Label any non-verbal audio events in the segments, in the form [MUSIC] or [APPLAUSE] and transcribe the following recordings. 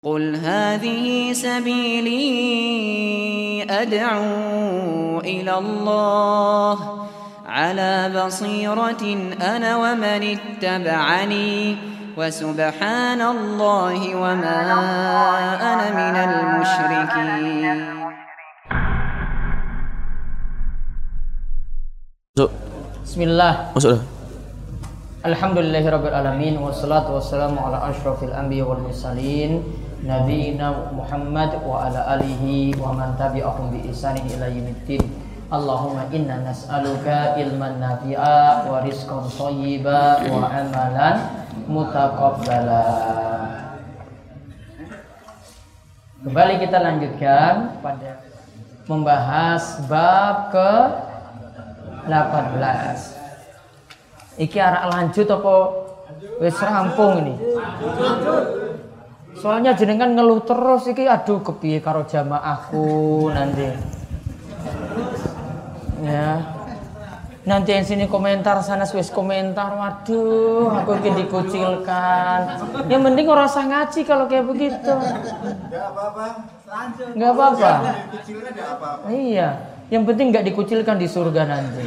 قل هذه سبيلي أدعو إلى الله على بصيرة أنا ومن اتبعني وسبحان الله وما أنا من المشركين. بسم الله. الحمد لله رب العالمين والصلاة والسلام على أشرف الأنبياء والمرسلين nabiyina Muhammad wa ala alihi wa man tabi'ahum bi ihsanin ila yaumiddin. Allahumma inna nas'aluka ilman nafi'a wa rizqan thayyiba wa amalan mutaqabbala. Kembali kita lanjutkan pada membahas bab ke 18. Iki arah lanjut apa wis rampung ini? Soalnya jenengan ngeluh terus iki aduh kepiye karo jamaahku nanti. Ya. Nanti yang sini komentar sana wis komentar waduh aku ingin dikucilkan. Yang penting orang usah ngaji kalau kayak begitu. Enggak apa-apa. Enggak apa-apa. Iya, yang penting nggak dikucilkan di surga nanti.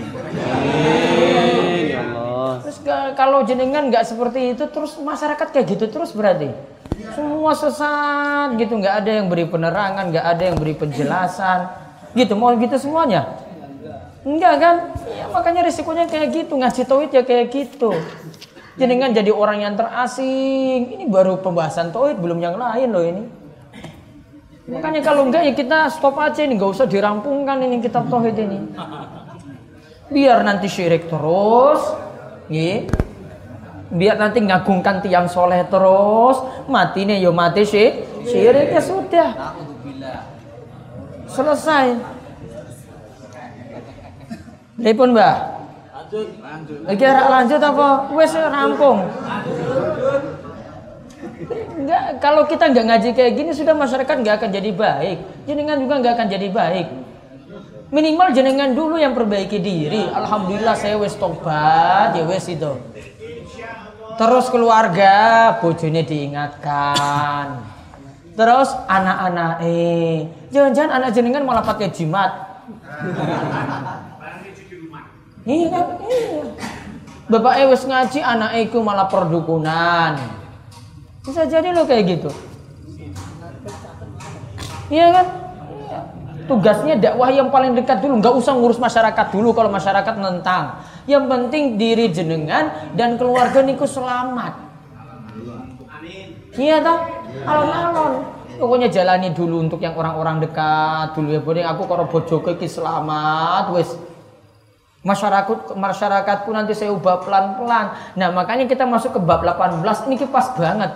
Ya Allah. Terus kalau jenengan nggak seperti itu, terus masyarakat kayak gitu terus berarti semua sesat gitu, nggak ada yang beri penerangan, nggak ada yang beri penjelasan, gitu mau gitu semuanya? Enggak kan? Ya, makanya risikonya kayak gitu ngaji tauhid ya kayak gitu. Jenengan jadi orang yang terasing. Ini baru pembahasan tauhid belum yang lain loh ini. Makanya kalau enggak ya kita stop aja ini, nggak usah dirampungkan ini kitab tauhid ini. Biar nanti syirik terus, ya. Biar nanti ngagungkan tiang soleh terus, mati nih yo mati sih, syirik ya sudah. Selesai. Telepon mbak. Lagi arah lanjut apa? Wes rampung. Enggak, kalau kita nggak ngaji kayak gini sudah masyarakat nggak akan jadi baik. Jenengan juga nggak akan jadi baik. Minimal jenengan dulu yang perbaiki diri. Alhamdulillah saya wes tobat, ya wes itu. Terus keluarga, bojone diingatkan. Terus anak-anak eh, jangan-jangan anak jenengan malah pakai jimat. Iya kan? Iya. Bapak wes ngaji, anak iku malah perdukunan. Bisa jadi lo kayak gitu. Iya kan? Tugasnya dakwah yang paling dekat dulu, nggak usah ngurus masyarakat dulu kalau masyarakat nentang. Yang penting diri jenengan dan keluarga niku selamat. Iya toh? Alon-alon. Pokoknya jalani dulu untuk yang orang-orang dekat dulu ya. Boleh aku kalau bojoku iki selamat wes masyarakat masyarakatku nanti saya ubah pelan-pelan. Nah, makanya kita masuk ke bab 18 ini pas banget.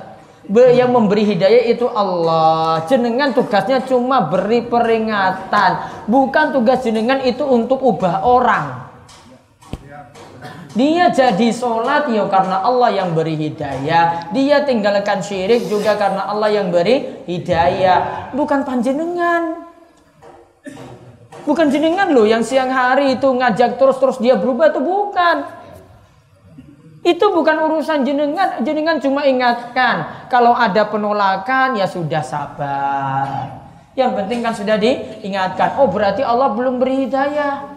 Yang memberi hidayah itu Allah. Jenengan tugasnya cuma beri peringatan. Bukan tugas jenengan itu untuk ubah orang. Dia jadi sholat ya karena Allah yang beri hidayah. Dia tinggalkan syirik juga karena Allah yang beri hidayah. Bukan panjenengan. Bukan jenengan loh yang siang hari itu ngajak terus-terus dia berubah itu bukan. Itu bukan urusan jenengan, jenengan cuma ingatkan kalau ada penolakan ya sudah sabar. Yang penting kan sudah diingatkan. Oh berarti Allah belum beri hidayah.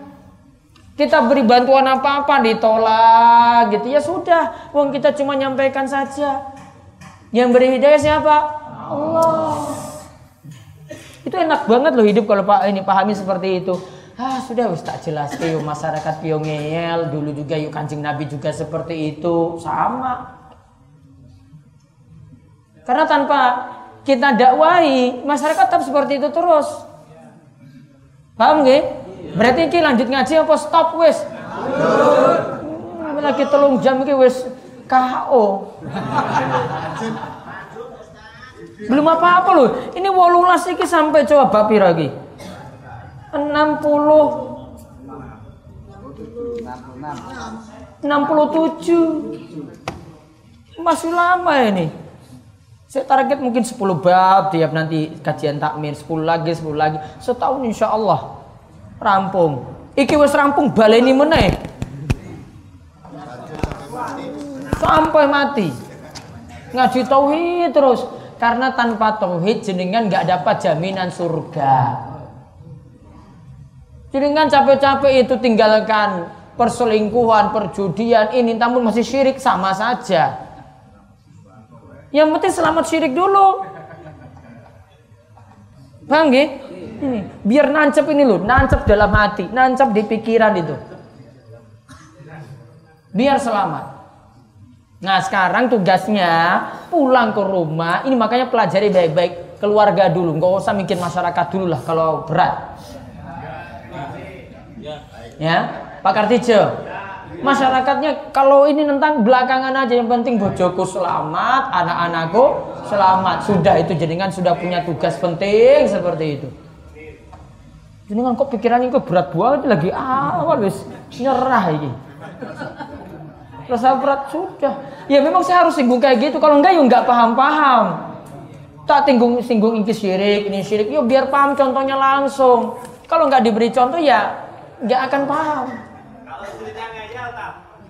Kita beri bantuan apa-apa ditolak gitu ya sudah. Wong kita cuma nyampaikan saja. Yang beri hidayah siapa? Allah. Itu enak banget loh hidup kalau Pak ini pahami seperti itu. Ah sudah wis tak jelas yuk masyarakat ngeyel dulu juga yuk kancing Nabi juga seperti itu sama. Karena tanpa kita dakwahi masyarakat tetap seperti itu terus. Paham nggih? Berarti iki lanjut ngaji apa stop wis? Hmm, Lagi telung jam iki wis KO. Belum apa-apa loh. Ini 18 iki sampai coba bab pira iki? 60 67 Masih lama ini. Saya target mungkin 10 bab tiap nanti kajian takmir 10 lagi 10 lagi setahun insya Allah rampung. Iki wis rampung baleni meneh. Sampai mati. Ngaji tauhid terus. Karena tanpa tauhid jenengan nggak dapat jaminan surga. Jenengan capek-capek itu tinggalkan perselingkuhan, perjudian ini namun masih syirik sama saja. Yang penting selamat syirik dulu. Gak? Ini biar nancep ini loh, nancep dalam hati, nancep di pikiran itu. Biar selamat. Nah sekarang tugasnya pulang ke rumah. Ini makanya pelajari baik-baik keluarga dulu. Nggak usah mikir masyarakat dulu lah kalau berat. Ya, Pak Kartijo. Masyarakatnya kalau ini tentang belakangan aja yang penting bojoku selamat, anak-anakku selamat. Sudah itu jenengan sudah punya tugas penting seperti itu. Jenengan kok pikirannya kok berat banget lagi awal wis nyerah ini. Rasa berat sudah. Ya memang saya harus singgung kayak gitu. Kalau enggak ya enggak paham-paham. Tak tinggung singgung ini syirik, ini syirik. Yuk biar paham contohnya langsung. Kalau enggak diberi contoh ya enggak akan paham.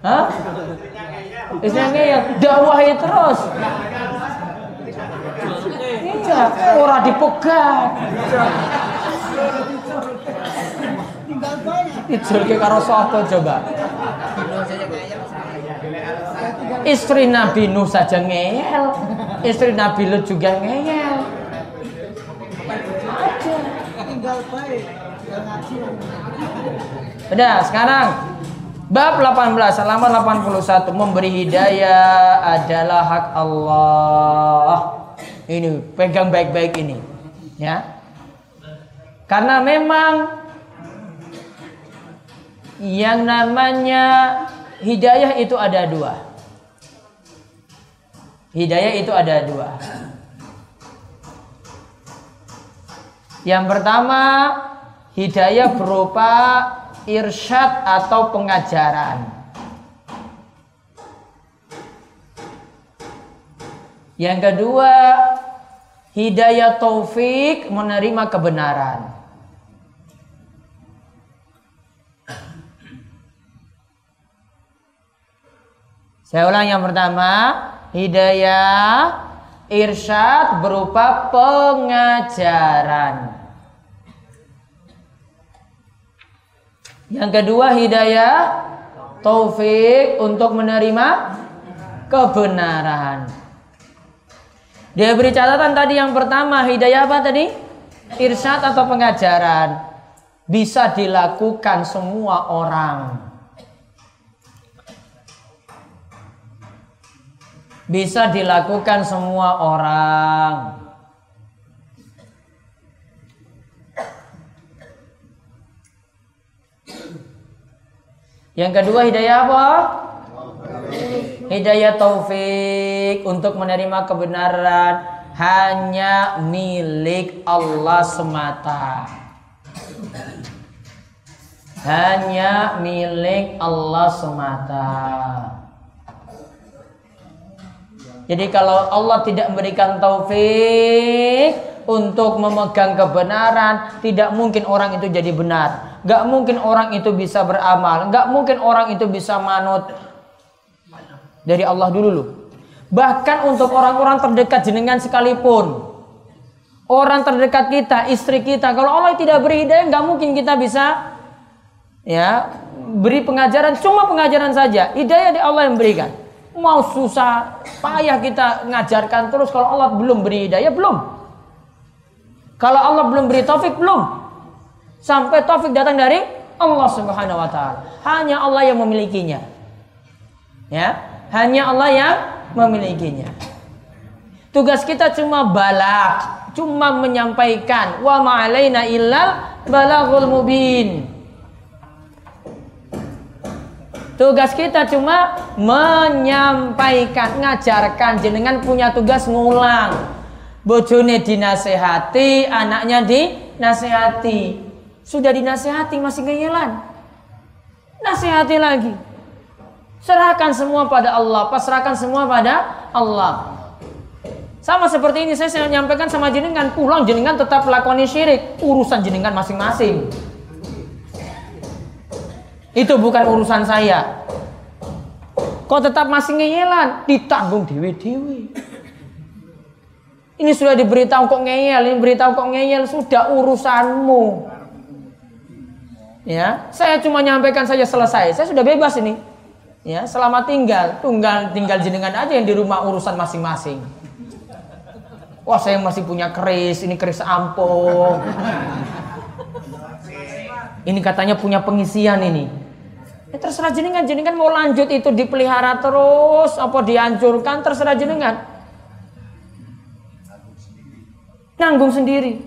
Hah? Istrinya ngeyel, dakwahi terus. Iya, ora dipegat. Ijulke karo sapa coba? Istri Nabi Nuh saja ngeyel. Istri Nabi Lut juga ngeyel. Udah, sekarang bab 18 halaman 81 memberi hidayah adalah hak Allah. Ini pegang baik-baik ini, ya. Karena memang yang namanya hidayah itu ada dua. Hidayah itu ada dua. Yang pertama, hidayah berupa irsyad atau pengajaran. Yang kedua, hidayah taufik menerima kebenaran. Saya ulang yang pertama, hidayah irsyad berupa pengajaran. Yang kedua hidayah taufik untuk menerima kebenaran. Dia beri catatan tadi yang pertama hidayah apa tadi? Irsyad atau pengajaran bisa dilakukan semua orang. Bisa dilakukan semua orang. Yang kedua hidayah apa? Hidayah taufik untuk menerima kebenaran hanya milik Allah semata. Hanya milik Allah semata. Jadi kalau Allah tidak memberikan taufik untuk memegang kebenaran, tidak mungkin orang itu jadi benar. Gak mungkin orang itu bisa beramal. Gak mungkin orang itu bisa manut. Dari Allah dulu loh. Bahkan untuk orang-orang terdekat jenengan sekalipun. Orang terdekat kita, istri kita. Kalau Allah tidak beri hidayah, gak mungkin kita bisa ya beri pengajaran. Cuma pengajaran saja. Hidayah di Allah yang berikan. Mau susah, payah kita ngajarkan terus kalau Allah belum beri hidayah, belum. Kalau Allah belum beri taufik, belum. Sampai taufik datang dari Allah Subhanahu wa taala. Hanya Allah yang memilikinya. Ya, hanya Allah yang memilikinya. Tugas kita cuma balak, cuma menyampaikan wa ma'alaina illal balaghul mubin. Tugas kita cuma menyampaikan, ngajarkan. Jenengan punya tugas ngulang. Bojone dinasehati, anaknya dinasehati. Sudah dinasehati masih ngeyelan. Nasehati lagi. Serahkan semua pada Allah, pasrahkan semua pada Allah. Sama seperti ini saya, menyampaikan sama jenengan pulang jenengan tetap lakoni syirik urusan jenengan masing-masing. Itu bukan urusan saya. Kok tetap masih ngeyelan? Ditanggung dewi-dewi. Ini sudah diberitahu kok ngeyel, ini beritahu kok ngeyel, sudah urusanmu. Ya, saya cuma nyampaikan saja selesai. Saya sudah bebas ini. Ya, selamat tinggal. Tunggal tinggal jenengan aja yang di rumah urusan masing-masing. Wah, saya masih punya keris, ini keris ampo. Ini katanya punya pengisian ini. Ya terserah jenengan, jenengan mau lanjut itu dipelihara terus apa dihancurkan terserah jenengan. Nanggung sendiri.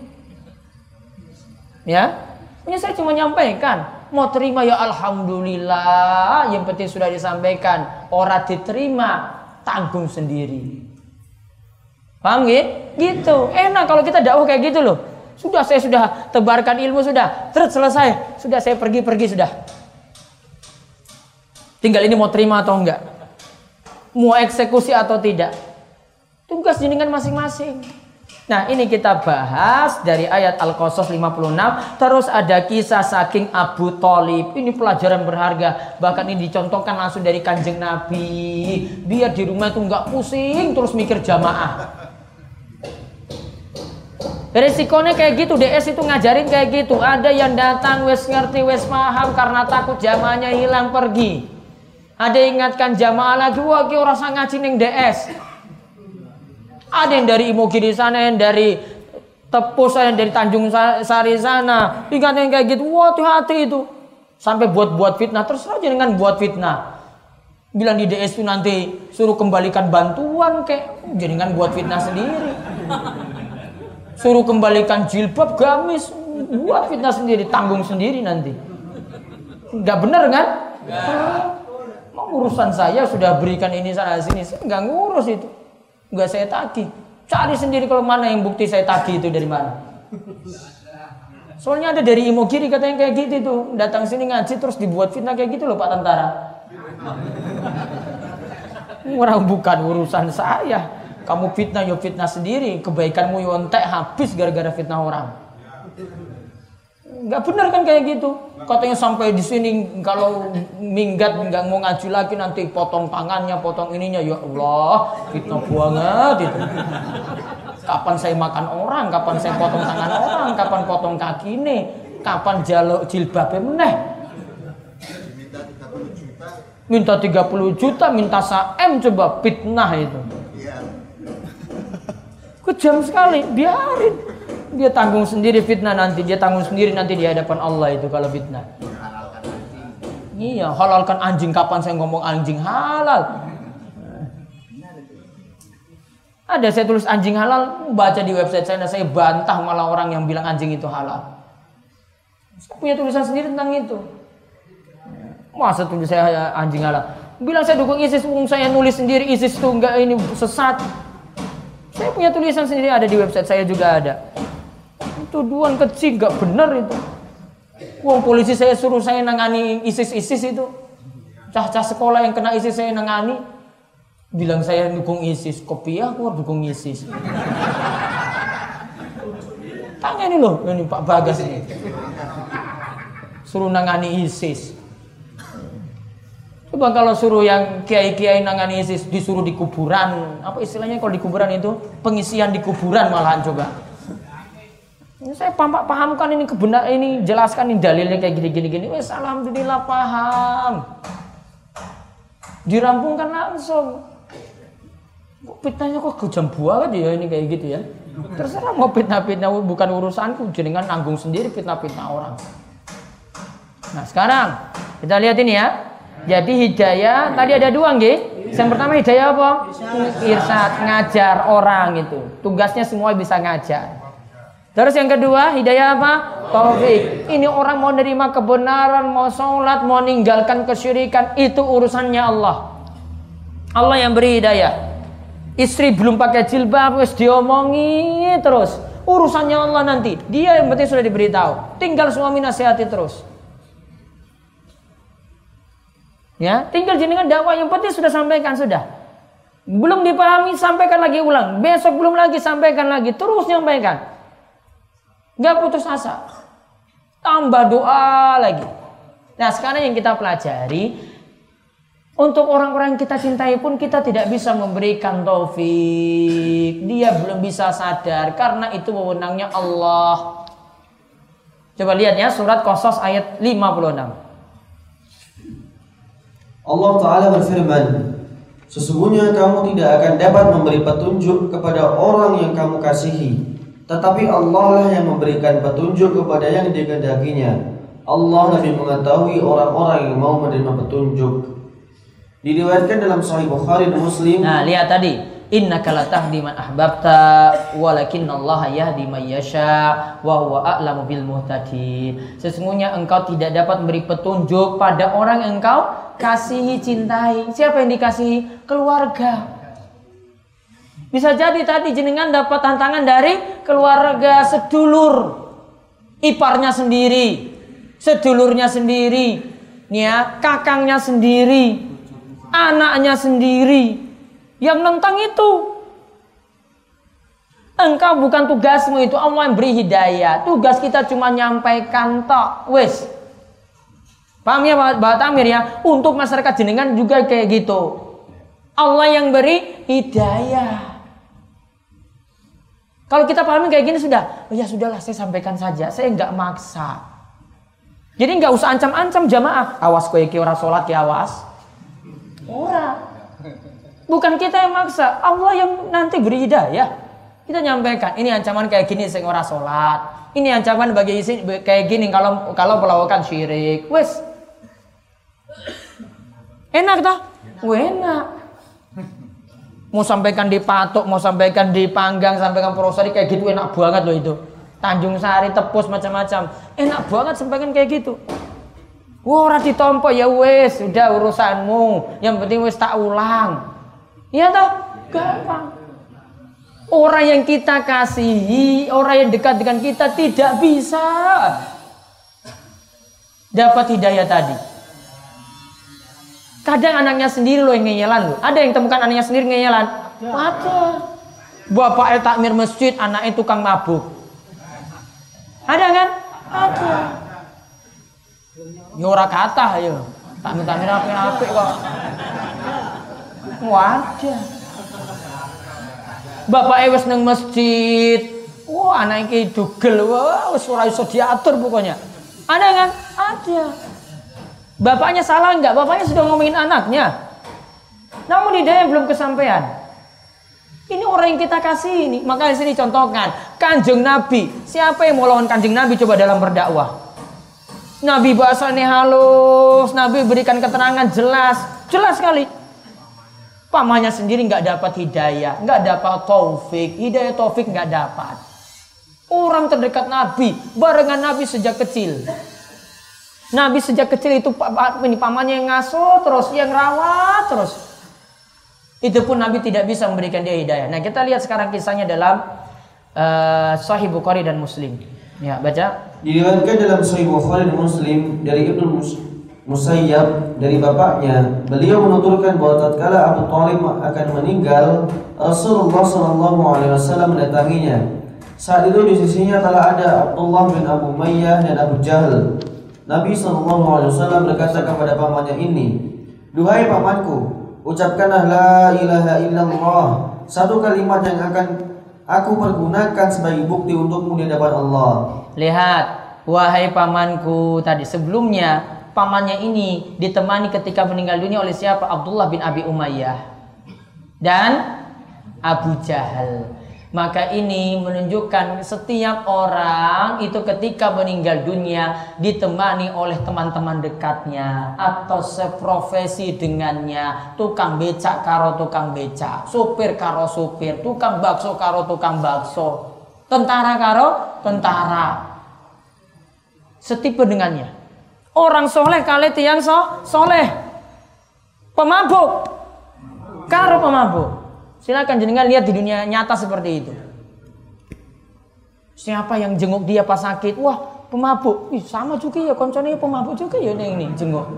Ya. Ini saya cuma nyampaikan. Mau terima ya Alhamdulillah. Yang penting sudah disampaikan. Orang diterima. Tanggung sendiri. Paham gitu? Gitu. Enak kalau kita dakwah kayak gitu loh. Sudah saya sudah tebarkan ilmu sudah. Terus selesai. Sudah saya pergi-pergi sudah. Tinggal ini mau terima atau enggak. Mau eksekusi atau tidak. Tugas jenengan masing-masing. Nah ini kita bahas dari ayat Al-Qasas 56 Terus ada kisah saking Abu Talib Ini pelajaran berharga Bahkan ini dicontohkan langsung dari kanjeng Nabi Biar di rumah itu nggak pusing Terus mikir jamaah Resikonya kayak gitu DS itu ngajarin kayak gitu Ada yang datang wes ngerti wes paham Karena takut jamaahnya hilang pergi Ada yang ingatkan jamaah lagi Wah ki orang ngaji neng DS ada yang dari Imogiri sana, yang dari Tepus, yang dari Tanjung Sari sana. Ingat kayak gitu, wah hati-hati itu. Sampai buat-buat fitnah, terserah aja dengan buat fitnah. Bilang di DS itu nanti suruh kembalikan bantuan kayak kan buat fitnah sendiri. Suruh kembalikan jilbab gamis, buat fitnah sendiri, tanggung sendiri nanti. Gak bener kan? Mau urusan saya sudah berikan ini sana sini, saya nggak ngurus itu nggak saya tagih. Cari sendiri kalau mana yang bukti saya tagih itu dari mana. Soalnya ada dari Imogiri katanya kayak gitu tuh. Datang sini ngaji terus dibuat fitnah kayak gitu loh Pak Tentara. Orang bukan urusan saya. Kamu fitnah yo fitnah sendiri. Kebaikanmu yontek habis gara-gara fitnah orang. Nggak benar kan kayak gitu. Katanya sampai di sini kalau minggat nggak mau ngaji lagi nanti potong tangannya, potong ininya. Ya Allah, fitnah banget itu. Kapan saya makan orang, kapan saya potong tangan orang, kapan potong kaki ini, kapan jaluk jilbabnya meneh. Minta 30 juta, minta saem coba fitnah itu. Kejam sekali, biarin. Dia tanggung sendiri fitnah nanti, dia tanggung sendiri nanti di hadapan Allah itu kalau fitnah. Iya, halalkan anjing kapan saya ngomong anjing halal? Ada saya tulis anjing halal, baca di website saya, saya bantah malah orang yang bilang anjing itu halal. Saya punya tulisan sendiri tentang itu. Masa tulis saya anjing halal? Bilang saya dukung ISIS, saya nulis sendiri ISIS itu enggak ini sesat. Saya punya tulisan sendiri ada di website saya juga ada. Tuduhan kecil gak benar itu. Uang polisi saya suruh saya nangani ISIS-ISIS itu. Cah-cah sekolah yang kena ISIS saya nangani. Bilang saya dukung ISIS. Kopiah aku dukung ISIS. Tanya ini loh, ini Pak Bagas ini. Suruh nangani ISIS. Coba kalau suruh yang kiai-kiai nangani ISIS disuruh di kuburan, apa istilahnya kalau di kuburan itu pengisian di kuburan malahan coba. Ini saya pahamkan ini kebenar ini jelaskan ini dalilnya kayak gini gini gini. Wes alhamdulillah paham. Dirampungkan langsung. Kok fitnahnya kok kejam banget ya ini kayak gitu ya. Terserah mau fitnah-fitnah bukan urusanku, jenengan nanggung sendiri fitnah-fitnah orang. Nah, sekarang kita lihat ini ya. Jadi hidayah tadi ada dua nggih. Yang pertama hidayah apa? Irsad, ngajar orang itu. Tugasnya semua bisa ngajar. Terus yang kedua, hidayah apa? Taufik. Ini orang mau nerima kebenaran, mau sholat, mau meninggalkan kesyirikan, itu urusannya Allah. Allah yang beri hidayah. Istri belum pakai jilbab, wis diomongi terus. Urusannya Allah nanti. Dia yang penting sudah diberitahu. Tinggal suami nasihati terus. Ya, tinggal jenengan dakwah yang penting sudah sampaikan sudah. Belum dipahami, sampaikan lagi ulang. Besok belum lagi, sampaikan lagi. Terus nyampaikan. Nggak putus asa. Tambah doa lagi. Nah sekarang yang kita pelajari. Untuk orang-orang yang kita cintai pun kita tidak bisa memberikan taufik. Dia belum bisa sadar karena itu wewenangnya Allah. Coba lihat ya surat Qasas ayat 56. Allah Ta'ala berfirman Sesungguhnya kamu tidak akan dapat memberi petunjuk kepada orang yang kamu kasihi Tetapi Allah lah yang memberikan petunjuk kepada yang dikehendakinya. Allah lebih mengetahui orang-orang yang mau menerima petunjuk. Diriwayatkan dalam Sahih Bukhari dan Muslim. Nah, lihat tadi, innaka latahdi man ahbabta walakinallaha yahdi man yasha wa huwa a'lamu bil muhtadin. Sesungguhnya engkau tidak dapat memberi petunjuk pada orang yang engkau kasihi, cintai. Siapa yang dikasihi? Keluarga. Bisa jadi tadi jenengan dapat tantangan dari keluarga sedulur. Iparnya sendiri, sedulurnya sendiri, ya, kakangnya sendiri, anaknya sendiri yang nentang itu. Engkau bukan tugasmu itu Allah yang beri hidayah. Tugas kita cuma nyampaikan tok. Wes. Paham ya Pak Tamir ya? Untuk masyarakat jenengan juga kayak gitu. Allah yang beri hidayah. Kalau kita pahami kayak gini sudah, oh ya sudahlah saya sampaikan saja. Saya nggak maksa. Jadi nggak usah ancam-ancam jamaah. Awas kowe iki ora ya awas. Ora. Bukan kita yang maksa, Allah yang nanti beri hidayah. Kita nyampaikan, ini ancaman kayak gini sing ora salat. Ini ancaman bagi isi kayak gini kalau kalau melakukan syirik. Wes. Enak dah? Enak. Mau sampaikan di patok, mau sampaikan di panggang, sampaikan prosari kayak gitu enak banget loh itu. Tanjung Sari, tepus macam-macam. Enak banget sampaikan kayak gitu. Wah, ora ditompo ya wes, sudah urusanmu. Yang penting wes tak ulang. Iya toh? Gampang. Orang yang kita kasihi, orang yang dekat dengan kita tidak bisa dapat hidayah tadi. Kadang anaknya sendiri loh yang ngeyelan loh. Ada yang temukan anaknya sendiri ngeyelan? Ada. Bapak el takmir masjid, anaknya tukang mabuk. Ada kan? Ada. Ya ora kata ya. Takmir takmir apik-apik kok. Wadah. Bapak wis nang masjid. Wah, anak iki dugel. Wah, wis ora iso diatur pokoknya. Ada kan? Ada. Bapaknya salah enggak? Bapaknya sudah ngomongin anaknya. Namun hidayah belum kesampaian. Ini orang yang kita kasih ini. Maka di sini contohkan Kanjeng Nabi. Siapa yang mau lawan Kanjeng Nabi coba dalam berdakwah? Nabi bahasanya halus, Nabi berikan keterangan jelas, jelas sekali. Pamannya sendiri nggak dapat hidayah, nggak dapat taufik, hidayah taufik nggak dapat. Orang terdekat Nabi, barengan Nabi sejak kecil. Nabi sejak kecil itu ini pamannya yang ngasuh terus, yang rawat terus. Itu pun Nabi tidak bisa memberikan dia hidayah. Nah kita lihat sekarang kisahnya dalam uh, Sahih Bukhari dan Muslim. Ya baca. Diriwayatkan dalam Sahih Bukhari dan Muslim dari Ibnu Mus Musayyab dari bapaknya, beliau menuturkan bahwa tatkala Abu Thalib akan meninggal, Rasulullah Shallallahu Alaihi Wasallam mendatanginya. Saat itu di sisinya telah ada Abdullah bin Abu Mayyah dan Abu Jahal. Nabi Shallallahu Alaihi Wasallam berkata kepada pamannya ini, Duhai pamanku, ucapkanlah la ilaha illallah, satu kalimat yang akan aku pergunakan sebagai bukti untukmu di hadapan Allah. Lihat, wahai pamanku tadi sebelumnya pamannya ini ditemani ketika meninggal dunia oleh siapa? Abdullah bin Abi Umayyah dan Abu Jahal. Maka ini menunjukkan setiap orang itu ketika meninggal dunia ditemani oleh teman-teman dekatnya atau seprofesi dengannya. Tukang becak karo tukang becak, supir karo supir, tukang bakso karo tukang bakso, tentara karo tentara. Setipe dengannya. Orang soleh kali tiang so, soleh. Pemabuk. Karo pemabuk. Silakan jenengan lihat di dunia nyata seperti itu. Siapa yang jenguk dia pas sakit? Wah, pemabuk. Ih, sama juga ya konconnya pemabuk juga ya yang ini jenguk.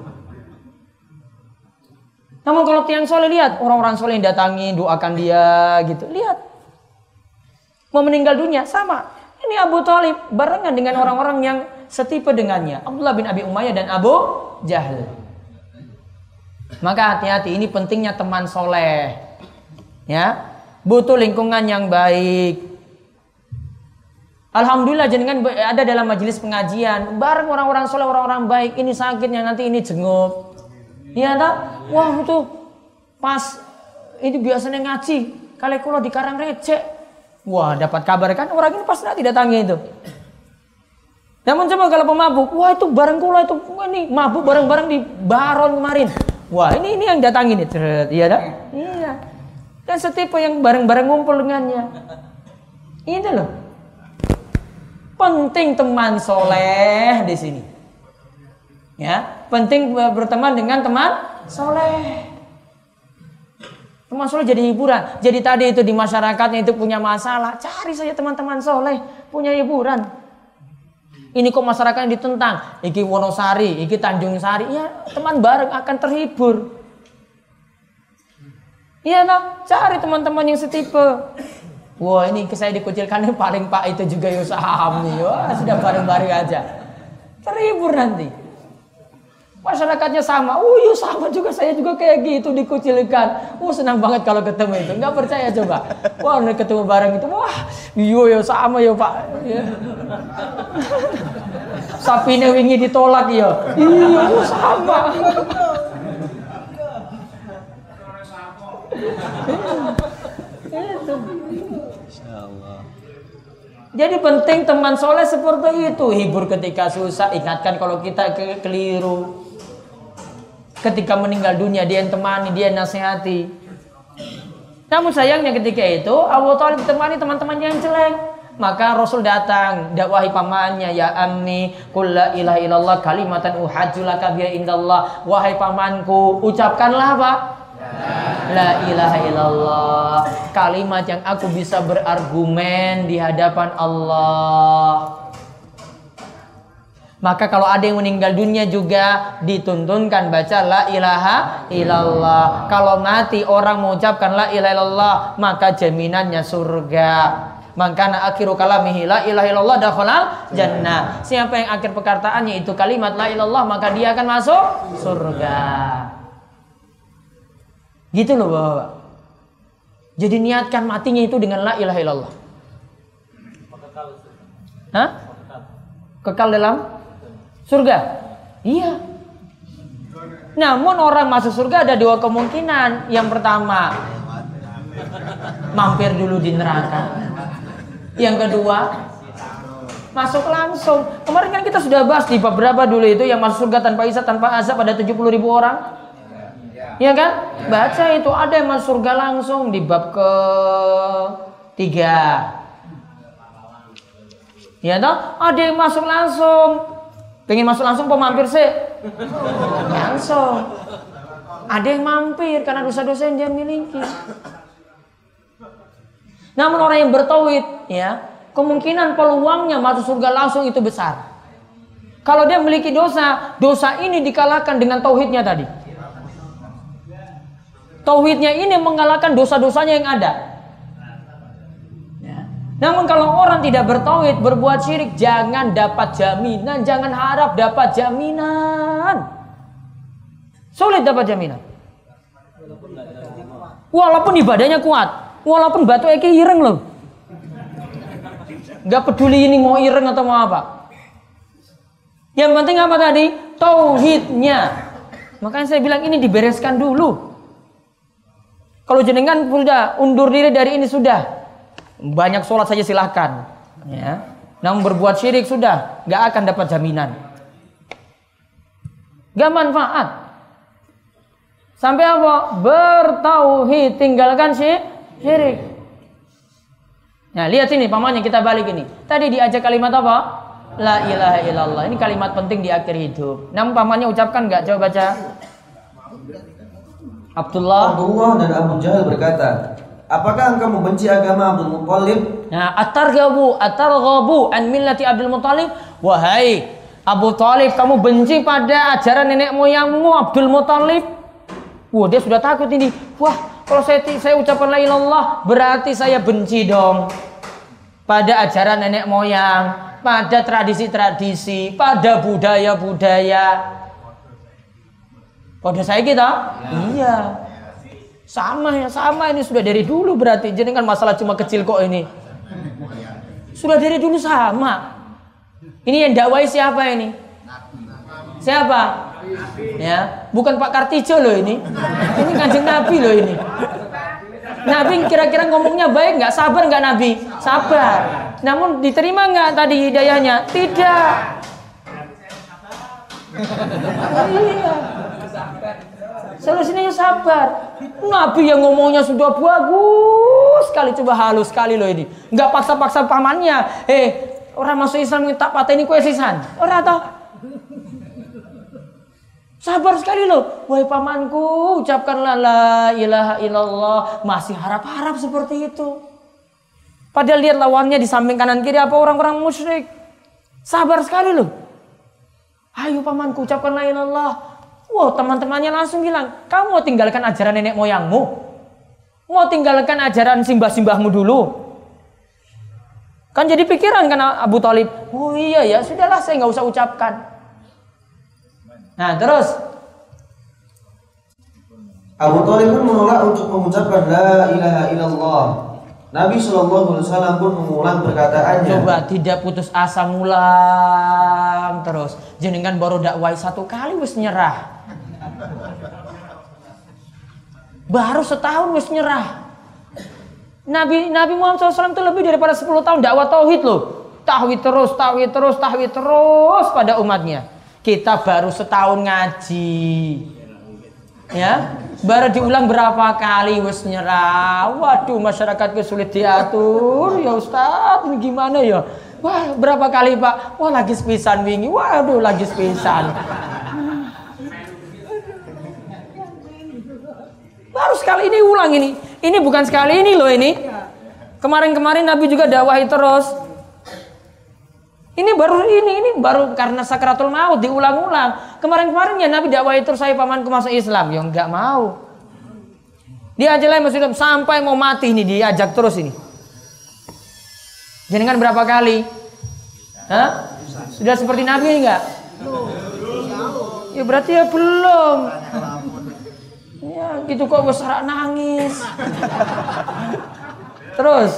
Namun kalau tiang soleh lihat orang-orang soleh yang datangi doakan dia gitu. Lihat. Mau meninggal dunia sama. Ini Abu Talib barengan dengan orang-orang yang setipe dengannya. Abdullah bin Abi Umayyah dan Abu Jahal. Maka hati-hati ini pentingnya teman soleh. Ya, butuh lingkungan yang baik. Alhamdulillah jenengan ada dalam majelis pengajian bareng orang-orang soleh, orang-orang baik. Ini sakitnya nanti ini jenguk. Iya tak? Wah itu pas ini biasanya ngaji. Kali kulo di Karang Recek. Wah dapat kabar kan orang ini pasti tidak datangi itu. Namun coba kalau pemabuk, wah itu bareng kulo itu ini mabuk bareng-bareng di Baron kemarin. Wah ini ini yang datangi nih, iya tak? Iya. Dan setipe yang bareng-bareng ngumpul dengannya. Ini loh. Penting teman soleh di sini. Ya, penting berteman dengan teman soleh. Teman soleh jadi hiburan. Jadi tadi itu di masyarakatnya itu punya masalah, cari saja teman-teman soleh punya hiburan. Ini kok masyarakat ditentang, iki Wonosari, iki Tanjung Sari, ya teman bareng akan terhibur. Iya nak, cari teman-teman yang setipe. Wah ini saya dikucilkan paling pak itu juga Yusaham nih. Wah sudah bareng-bareng aja. Terhibur nanti. Masyarakatnya sama. Oh sama juga saya juga kayak gitu dikucilkan. Oh senang banget kalau ketemu itu. Nggak percaya coba. Wah ketemu bareng itu. Wah iya ya sama ya pak. Ya. Sapinya wingi ditolak ya. Iya oh, sama. Jadi penting teman soleh seperti itu. Hibur ketika susah. Ingatkan kalau kita keliru ketika meninggal dunia dia yang temani, dia yang nasihati. Namun sayangnya ketika itu Abu Talib temani teman-teman yang jelek. Maka Rasul datang, dakwahi pamannya, ya ammi, qul la ilaha illallah kalimatan uhajjulaka biha indallah. Wahai pamanku, ucapkanlah apa? La ilaha illallah. Kalimat yang aku bisa berargumen di hadapan Allah. Maka kalau ada yang meninggal dunia juga dituntunkan baca la ilaha illallah. Kalau mati orang mengucapkan la ilaha illallah maka jaminannya surga. Maka akhiru kalamihi la ilaha illallah dakhalal jannah. Siapa yang akhir perkataannya itu kalimat la ilallah maka dia akan masuk surga. Gitu loh Bapak. Jadi niatkan matinya itu dengan la ilaha illallah. Hah? Kekal dalam surga? Iya. Namun orang masuk surga ada dua kemungkinan. Yang pertama, mampir dulu di neraka. Yang kedua, masuk langsung. Kemarin kan kita sudah bahas di beberapa dulu itu yang masuk surga tanpa isap, tanpa azab ada 70 ribu orang. Iya kan? Baca itu ada yang masuk surga langsung di bab ke tiga. Ya toh? Ada yang masuk langsung Pengen masuk langsung apa mampir sih? Langsung. Ada yang mampir karena dosa-dosa yang dia miliki. Namun orang yang bertauhid, ya, kemungkinan peluangnya masuk surga langsung itu besar. Kalau dia memiliki dosa, dosa ini dikalahkan dengan tauhidnya tadi. Tauhidnya ini mengalahkan dosa-dosanya yang ada. Namun kalau orang tidak bertauhid, berbuat syirik, jangan dapat jaminan, jangan harap dapat jaminan. Sulit dapat jaminan. Walaupun ibadahnya kuat, walaupun batu eki ireng loh. Gak peduli ini mau ireng atau mau apa. Yang penting apa tadi? Tauhidnya. Makanya saya bilang ini dibereskan dulu. Kalau jenengan sudah undur diri dari ini sudah, banyak sholat saja silahkan. Ya. Namun berbuat syirik sudah nggak akan dapat jaminan. Gak manfaat. Sampai apa? Bertauhid, tinggalkan syirik. Nah, lihat sini pamannya kita balik ini. Tadi diajak kalimat apa? La ilaha illallah. Ini kalimat penting di akhir hidup. Namun pamannya ucapkan nggak? Coba baca. Abdullah. Abdullah dan Abu Jahal berkata, Apakah engkau membenci agama Abdul Muthalib? Nah, at-targhabu at-targhabu an millati Abdul Muthalib? Wahai Abu Talib, kamu benci pada ajaran nenek moyangmu Abdul Muthalib? Wah, dia sudah takut ini. Wah, kalau saya saya ucapkan la ilallah, berarti saya benci dong pada ajaran nenek moyang, pada tradisi-tradisi, pada budaya-budaya. Pada saya kita? Iya. Sama ya, sama ini sudah dari dulu berarti. Jadi kan masalah cuma kecil kok ini. Sudah dari dulu sama. Ini yang dakwai siapa ini? Siapa? Ya, bukan Pak Kartijo loh ini. Ini kanjeng Nabi loh ini. Nabi kira-kira ngomongnya baik nggak? Sabar nggak Nabi? Sabar. Namun diterima nggak tadi hidayahnya? Tidak. Iya. Solusinya ya sabar. Nabi yang ngomongnya sudah bagus sekali, coba halus sekali loh ini. Nggak paksa-paksa pamannya. Eh, orang masuk Islam patah ini kue sisan. Orang tahu. Sabar sekali loh. Wahai pamanku, ucapkanlah la ilaha illallah. Masih harap-harap seperti itu. Padahal lihat lawannya di samping kanan kiri apa orang-orang musyrik. Sabar sekali loh. Ayo pamanku ucapkan la ilaha illallah. Wow, teman-temannya langsung bilang, kamu mau tinggalkan ajaran nenek moyangmu? Mau tinggalkan ajaran simbah-simbahmu dulu? Kan jadi pikiran kan Abu Talib. Oh iya ya, sudahlah saya nggak usah ucapkan. Nah terus Abu Talib pun menolak untuk mengucapkan la ilaha illallah. Nabi Shallallahu Alaihi Wasallam pun mengulang perkataannya. coba tidak putus asa mulang terus. Jenengan baru dakwai satu kali wis nyerah. Baru setahun wis nyerah. Nabi Nabi Muhammad SAW itu lebih daripada 10 tahun dakwah tauhid loh. Tauhid terus, tauhid terus, tauhid terus pada umatnya. Kita baru setahun ngaji. Ya, baru diulang berapa kali wis nyerah. Waduh, masyarakatku sulit diatur. Ya Ustaz, ini gimana ya? Wah, berapa kali Pak? Wah, lagi sepisan wingi. Waduh, lagi sepisan. Baru sekali ini ulang ini. Ini bukan sekali ini loh ini. Kemarin-kemarin Nabi juga dakwahi terus. Ini baru ini, ini baru karena sakratul maut diulang-ulang. Kemarin-kemarin ya Nabi dakwahi terus saya pamanku masuk Islam, ya enggak mau. Dia aja lah masuk Islam sampai mau mati ini diajak terus ini. Jenengan berapa kali? Hah? Sudah seperti Nabi enggak? Ya berarti ya belum. Ya gitu kok besar nangis. Terus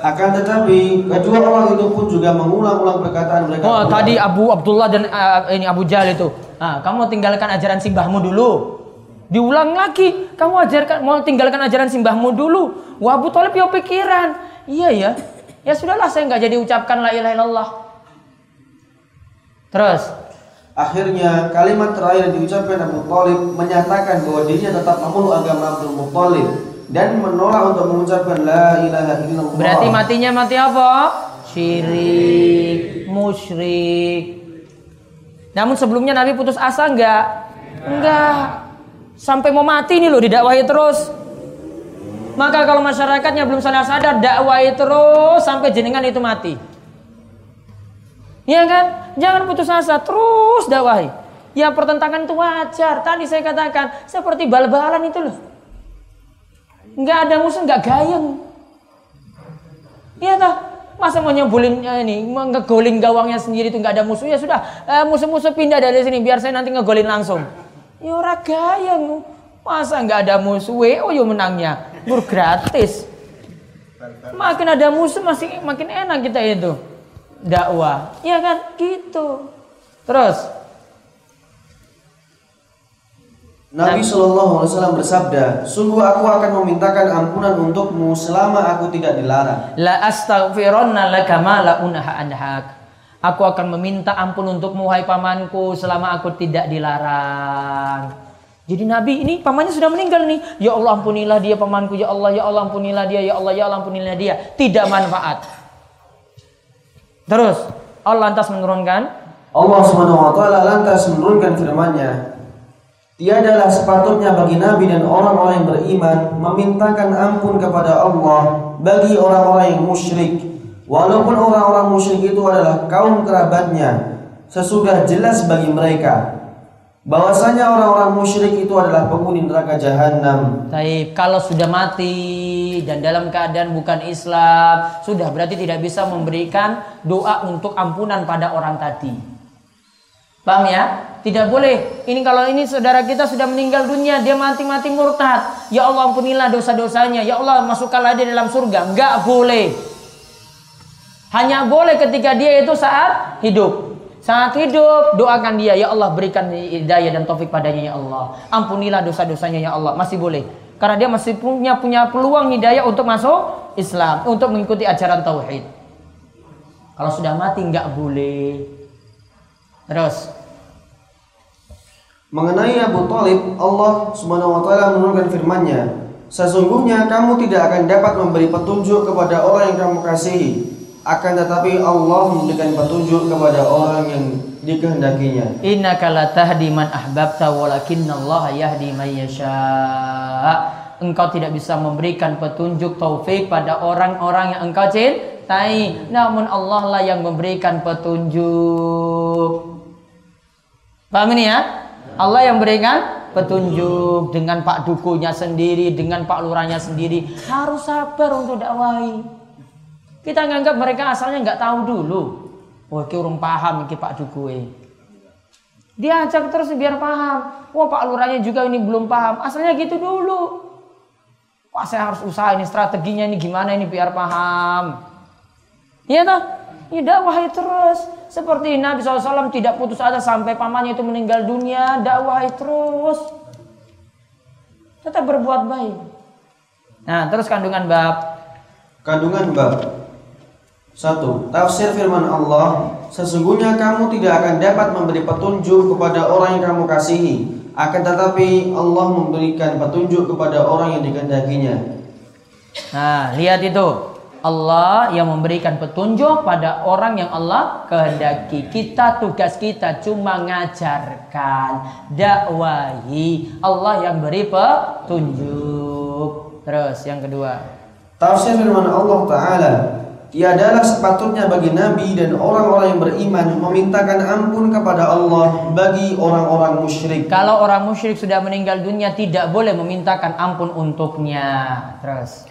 Akan tetapi kedua orang itu pun juga mengulang-ulang perkataan mereka. Oh, tadi Abu Abdullah dan eh, ini Abu Jahal itu. Nah, kamu tinggalkan ajaran simbahmu dulu. Diulang lagi, kamu ajarkan mau tinggalkan ajaran simbahmu dulu. Wah, Abu Thalib ya pikiran. Iya ya. Ya sudahlah saya nggak jadi ucapkan la ilaha illallah. Terus, Akhirnya kalimat terakhir yang diucapkan Abu Talib menyatakan bahwa dirinya tetap memeluk agama Abdul Muttalib dan menolak untuk mengucapkan la ilaha illallah. berarti matinya mati apa? Syirik, musyrik. Namun sebelumnya Nabi putus asa enggak? Enggak. Sampai mau mati nih loh didakwahi terus. Maka kalau masyarakatnya belum sadar-sadar dakwahi terus sampai jenengan itu mati. Iya kan? Jangan putus asa, terus dakwahi. Ya pertentangan itu wajar. Tadi saya katakan seperti bal-balan itu loh. Nggak ada musuh, nggak gayeng. Iya toh? Masa mau nyebulin eh, ini, mau ngegolin gawangnya sendiri itu nggak ada musuh ya sudah eh, musuh-musuh pindah dari sini biar saya nanti ngegolin langsung. Ya ora gayeng. Masa nggak ada musuh, WO yo menangnya. Bur gratis. Makin ada musuh masih makin enak kita itu dakwah. Iya kan? Gitu. Terus Nabi Shallallahu Alaihi Wasallam bersabda, sungguh aku akan memintakan ampunan untukmu selama aku tidak dilarang. la astaghfironna laka ma la unaha anhak. Aku akan meminta ampun untukmu hai pamanku selama aku tidak dilarang. Jadi Nabi ini pamannya sudah meninggal nih. Ya Allah ampunilah dia pamanku. Ya Allah ya Allah ampunilah dia. Ya Allah ya Allah ampunilah dia. Tidak manfaat. Terus Allah lantas menurunkan? Allah Subhanahu Wa Taala lantas menurunkan firman-Nya, Tiadalah sepatutnya bagi Nabi dan orang-orang yang beriman memintakan ampun kepada Allah bagi orang-orang yang musyrik. Walaupun orang-orang musyrik itu adalah kaum kerabatnya, sesudah jelas bagi mereka bahwasanya orang-orang musyrik itu adalah penghuni neraka jahanam. Taib, kalau sudah mati dan dalam keadaan bukan Islam, sudah berarti tidak bisa memberikan doa untuk ampunan pada orang tadi. Paham ya? Tidak boleh. Ini kalau ini saudara kita sudah meninggal dunia, dia mati-mati murtad. Ya Allah ampunilah dosa-dosanya. Ya Allah masukkanlah dia dalam surga. Enggak boleh. Hanya boleh ketika dia itu saat hidup. Saat hidup doakan dia, ya Allah berikan hidayah dan taufik padanya ya Allah. Ampunilah dosa-dosanya ya Allah. Masih boleh. Karena dia masih punya punya peluang hidayah untuk masuk Islam, untuk mengikuti ajaran tauhid. Kalau sudah mati nggak boleh. Terus Mengenai Abu Talib, Allah Subhanahu wa taala menurunkan firman-Nya, "Sesungguhnya kamu tidak akan dapat memberi petunjuk kepada orang yang kamu kasihi, akan tetapi Allah memberikan petunjuk kepada orang yang dikehendakinya." Innaka la tahdi man ahbabta walakinallaha yahdi man yasha. Engkau tidak bisa memberikan petunjuk taufik pada orang-orang yang engkau cintai, namun Allah lah yang memberikan petunjuk. Paham ini ya? Allah yang berikan petunjuk dengan Pak Dukunya sendiri, dengan Pak Lurahnya sendiri. Harus sabar untuk dakwahi. Kita nganggap mereka asalnya nggak tahu dulu. Wah, ki urung paham iki Pak Dukuwe. Dia ajak terus biar paham. Wah, Pak Lurahnya juga ini belum paham. Asalnya gitu dulu. Wah, saya harus usaha ini strateginya ini gimana ini biar paham. Iya toh? Ya dakwahi terus. Seperti Nabi SAW tidak putus asa sampai pamannya itu meninggal dunia. Dakwahi terus. Tetap berbuat baik. Nah, terus kandungan bab. Kandungan bab satu, Tafsir firman Allah Sesungguhnya kamu tidak akan dapat memberi petunjuk kepada orang yang kamu kasihi Akan tetapi Allah memberikan petunjuk kepada orang yang dikehendakinya Nah, lihat itu. Allah yang memberikan petunjuk pada orang yang Allah kehendaki. Kita tugas kita cuma ngajarkan, dakwahi. Allah yang beri petunjuk. Terus yang kedua. Tafsir firman Allah Ta'ala Tiadalah sepatutnya bagi Nabi dan orang-orang yang beriman memintakan ampun kepada Allah bagi orang-orang musyrik. Kalau orang musyrik sudah meninggal dunia tidak boleh memintakan ampun untuknya. Terus.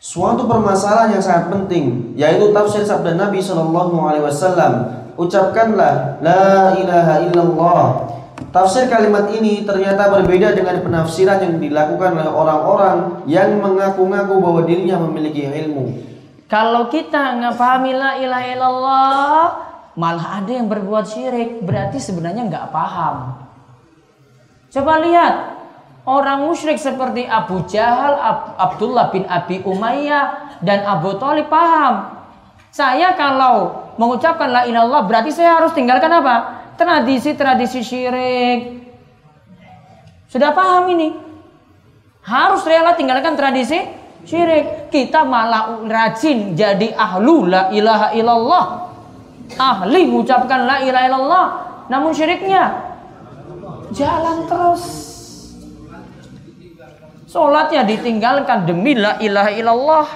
Suatu permasalahan yang sangat penting yaitu tafsir sabda Nabi Shallallahu Alaihi Wasallam. Ucapkanlah la ilaha illallah. Tafsir kalimat ini ternyata berbeda dengan penafsiran yang dilakukan oleh orang-orang yang mengaku-ngaku bahwa dirinya memiliki ilmu. Kalau kita nggak pahami la ilaha illallah, malah ada yang berbuat syirik, berarti sebenarnya nggak paham. Coba lihat, orang musyrik seperti Abu Jahal, Ab- Abdullah bin Abi Umayyah, dan Abu Thalib paham. Saya kalau mengucapkan la ilaha illallah, berarti saya harus tinggalkan apa? Tradisi-tradisi syirik. Sudah paham ini? Harus rela tinggalkan tradisi syirik. Kita malah rajin jadi ahlu la ilaha illallah. Ahli mengucapkan la ilaha illallah. Namun syiriknya jalan terus. Sholatnya ditinggalkan demi la ilaha illallah.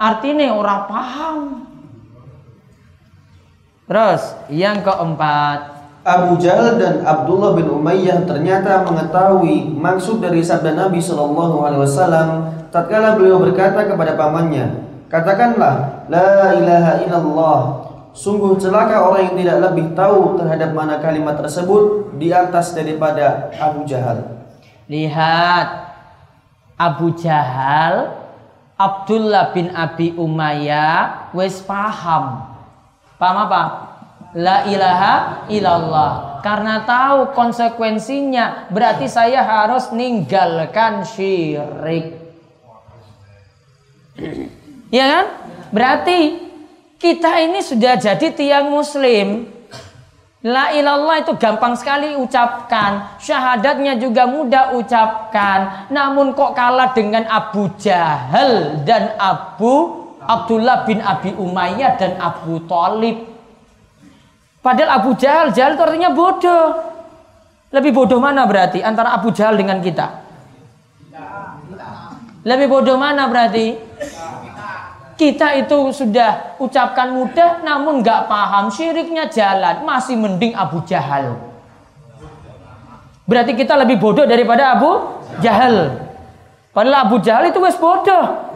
Artinya orang paham. Terus yang keempat, Abu Jahal dan Abdullah bin Umayyah ternyata mengetahui maksud dari sabda Nabi Shallallahu Alaihi Wasallam tatkala beliau berkata kepada pamannya, katakanlah la ilaha illallah. Sungguh celaka orang yang tidak lebih tahu terhadap mana kalimat tersebut di atas daripada Abu Jahal. Lihat Abu Jahal, Abdullah bin Abi Umayyah wis paham. Paham apa? La ilaha illallah. Karena tahu konsekuensinya, berarti saya harus ninggalkan syirik. [CLEARS THROAT] Ya kan? Berarti kita ini sudah jadi tiang muslim. La ilallah itu gampang sekali ucapkan. Syahadatnya juga mudah ucapkan. Namun kok kalah dengan Abu Jahal dan Abu Abdullah bin Abi Umayyah dan Abu Talib. Padahal Abu Jahal, Jahal itu artinya bodoh. Lebih bodoh mana berarti antara Abu Jahal dengan kita? Lebih bodoh mana berarti? Kita itu sudah ucapkan mudah namun nggak paham syiriknya jalan. Masih mending Abu Jahal. Berarti kita lebih bodoh daripada Abu Jahal. Padahal Abu Jahal itu wes bodoh.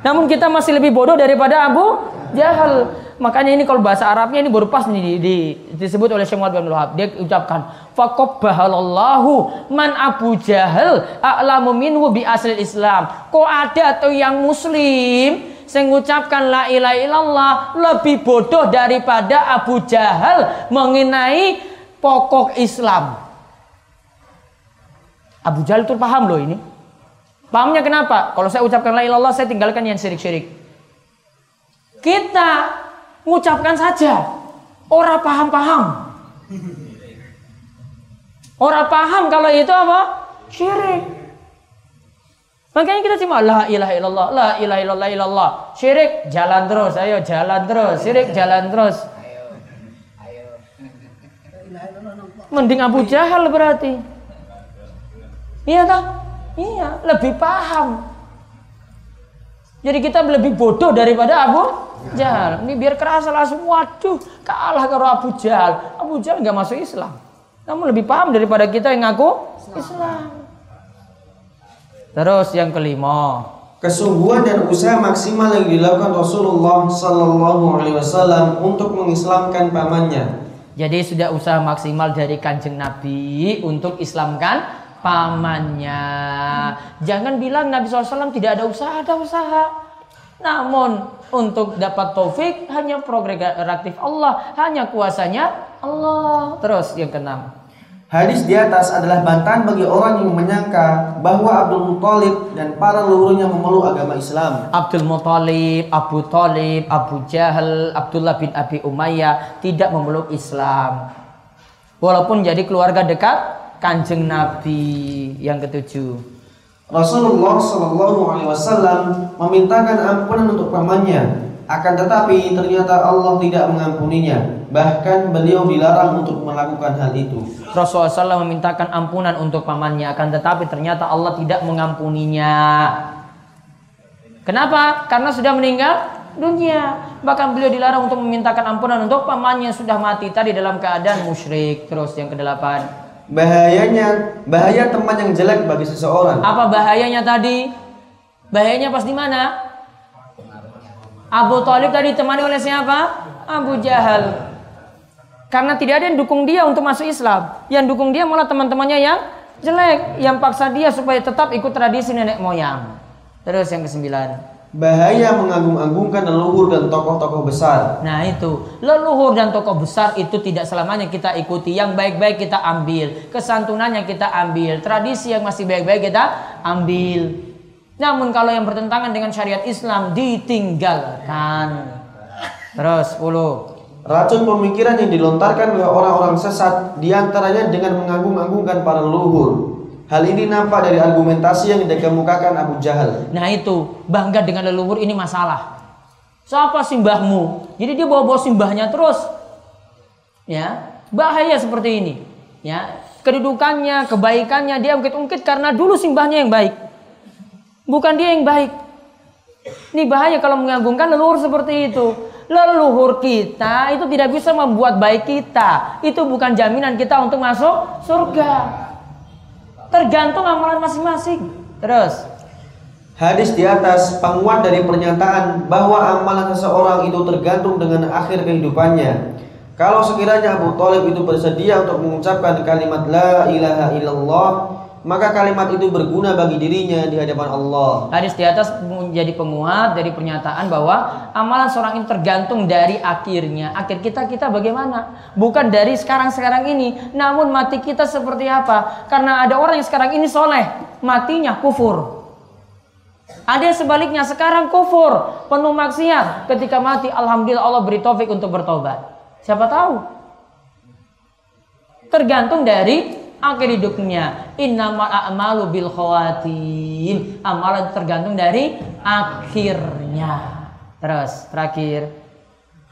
Namun kita masih lebih bodoh daripada Abu Jahal. Makanya ini kalau bahasa Arabnya ini baru pas nih di, di- disebut oleh Syekh Muhammad bin Wahab. Dia ucapkan faqabbahalallahu man Abu Jahal a'lamu minhu bi asli Islam. Kok ada tuh yang muslim yang mengucapkan la ilaha illallah lebih bodoh daripada Abu Jahal mengenai pokok Islam. Abu Jahal itu paham loh ini. Pahamnya kenapa? Kalau saya ucapkan la ilaha illallah saya tinggalkan yang syirik-syirik. Kita mengucapkan saja. Orang paham-paham. Orang paham kalau itu apa? Syirik. Makanya kita cuma la ilaha illallah, la ilaha illallah illallah. Syirik jalan terus, ayo jalan terus. Syirik jalan terus. Mending Abu Jahal berarti. Iya tak? Iya, lebih paham. Jadi kita lebih bodoh daripada Abu Jahal. Ini biar kerasa langsung, waduh, kalah kalau Abu Jahal. Abu Jahal nggak masuk Islam. Kamu lebih paham daripada kita yang ngaku Islam. Terus yang kelima, Kesungguhan dan usaha maksimal yang dilakukan Rasulullah Sallallahu Alaihi Wasallam untuk mengislamkan pamannya. jadi sudah usaha maksimal dari kanjeng Nabi untuk Islamkan pamannya. Jangan bilang Nabi SAW tidak ada usaha, ada usaha. Namun untuk dapat taufik hanya prerogatif Allah, hanya kuasanya Allah. Terus yang keenam. Hadis di atas adalah bantahan bagi orang yang menyangka bahwa Abdul Muthalib dan para leluhurnya memeluk agama Islam. Abdul Muthalib, Abu Talib, Abu Jahal, Abdullah bin Abi Umayyah tidak memeluk Islam. Walaupun jadi keluarga dekat kanjeng Nabi yang ketujuh. Rasulullah Shallallahu Alaihi Wasallam memintakan ampunan untuk pamannya, akan tetapi ternyata Allah tidak mengampuninya. Bahkan beliau dilarang untuk melakukan hal itu. Rasulullah SAW memintakan ampunan untuk pamannya, akan tetapi ternyata Allah tidak mengampuninya. Kenapa? Karena sudah meninggal dunia. Bahkan beliau dilarang untuk memintakan ampunan untuk pamannya yang sudah mati tadi dalam keadaan musyrik. Terus yang kedelapan. Bahayanya, bahaya teman yang jelek bagi seseorang. Apa bahayanya tadi? Bahayanya pas di mana? Abu Talib tadi ditemani oleh siapa? Abu Jahal. Karena tidak ada yang dukung dia untuk masuk Islam. Yang dukung dia malah teman-temannya yang jelek. Yang paksa dia supaya tetap ikut tradisi nenek moyang. Terus yang kesembilan. Bahaya mengagung-agungkan leluhur dan tokoh-tokoh besar. Nah itu, leluhur dan tokoh besar itu tidak selamanya kita ikuti. Yang baik-baik kita ambil, kesantunannya kita ambil, tradisi yang masih baik-baik kita ambil. Namun kalau yang bertentangan dengan syariat Islam ditinggalkan. Terus 10. Racun pemikiran yang dilontarkan oleh orang-orang sesat di antaranya dengan mengagung-agungkan para leluhur. Hal ini nampak dari argumentasi yang dikemukakan Abu Jahal. Nah itu, bangga dengan leluhur ini masalah. Siapa simbahmu? Jadi dia bawa-bawa simbahnya terus. Ya, bahaya seperti ini. Ya, kedudukannya, kebaikannya dia ungkit-ungkit karena dulu simbahnya yang baik. Bukan dia yang baik. Ini bahaya kalau mengagungkan leluhur seperti itu. Leluhur kita itu tidak bisa membuat baik kita. Itu bukan jaminan kita untuk masuk surga. Tergantung amalan masing-masing. Terus, Hadis di atas penguat dari pernyataan bahwa amalan seseorang itu tergantung dengan akhir kehidupannya. Kalau sekiranya Abu Talib itu bersedia untuk mengucapkan kalimat La ilaha illallah, maka kalimat itu berguna bagi dirinya di hadapan Allah. Hadis di atas menjadi penguat dari pernyataan bahwa amalan seorang itu tergantung dari akhirnya. Akhir kita kita bagaimana? Bukan dari sekarang-sekarang ini, namun mati kita seperti apa? Karena ada orang yang sekarang ini soleh, matinya kufur. Ada yang sebaliknya sekarang kufur, penuh maksiat. Ketika mati, alhamdulillah Allah beri taufik untuk bertobat. Siapa tahu? Tergantung dari akhir hidupnya. Innamal a'malu bil khawatim. Amalan tergantung dari akhirnya. Terus terakhir.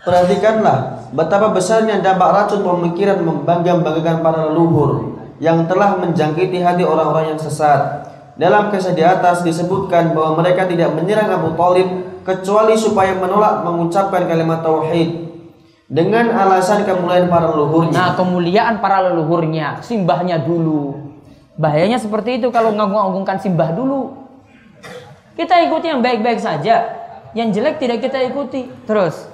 Perhatikanlah betapa besarnya dampak racun pemikiran membangga-banggakan para leluhur yang telah menjangkiti hati orang-orang yang sesat. Dalam kisah di atas disebutkan bahwa mereka tidak menyerang Abu Talib kecuali supaya menolak mengucapkan kalimat tauhid dengan alasan kemuliaan para leluhurnya. Nah kemuliaan para leluhurnya, simbahnya dulu. Bahayanya seperti itu kalau ngagung-agungkan simbah dulu. Kita ikuti yang baik-baik saja. Yang jelek tidak kita ikuti. Terus.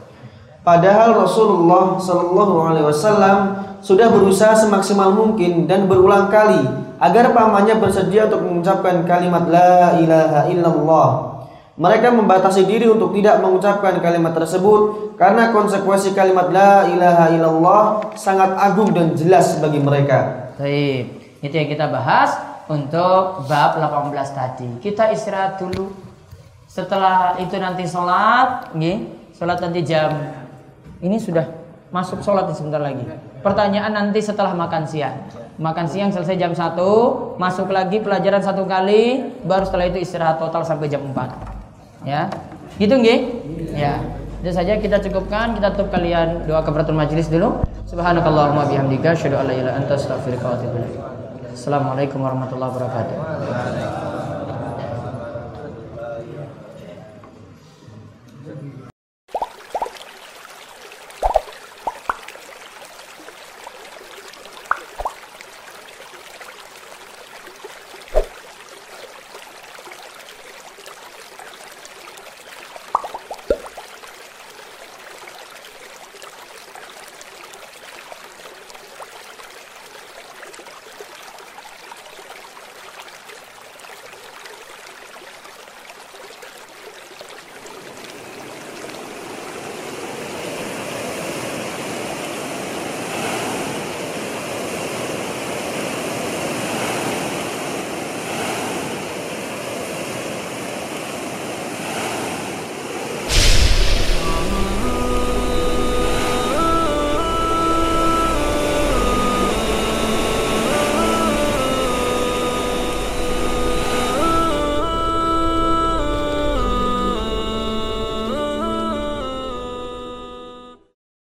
Padahal Rasulullah Shallallahu Alaihi Wasallam sudah berusaha semaksimal mungkin dan berulang kali agar pamannya bersedia untuk mengucapkan kalimat La ilaha illallah. Mereka membatasi diri untuk tidak mengucapkan kalimat tersebut karena konsekuensi kalimat La ilaha illallah sangat agung dan jelas bagi mereka. Baik, itu yang kita bahas untuk bab 18 tadi. Kita istirahat dulu. Setelah itu nanti sholat, nggih. Sholat nanti jam ini sudah masuk sholat sebentar lagi. Pertanyaan nanti setelah makan siang. Makan siang selesai jam 1, masuk lagi pelajaran satu kali, baru setelah itu istirahat total sampai jam 4. Ya. Gitu nggih? Ya. Itu saja kita cukupkan, kita tutup kalian doa kafaratul majelis dulu. Subhanakallahumma bihamdika asyhadu an la anta astaghfiruka wa atubu. Assalamualaikum warahmatullahi wabarakatuh.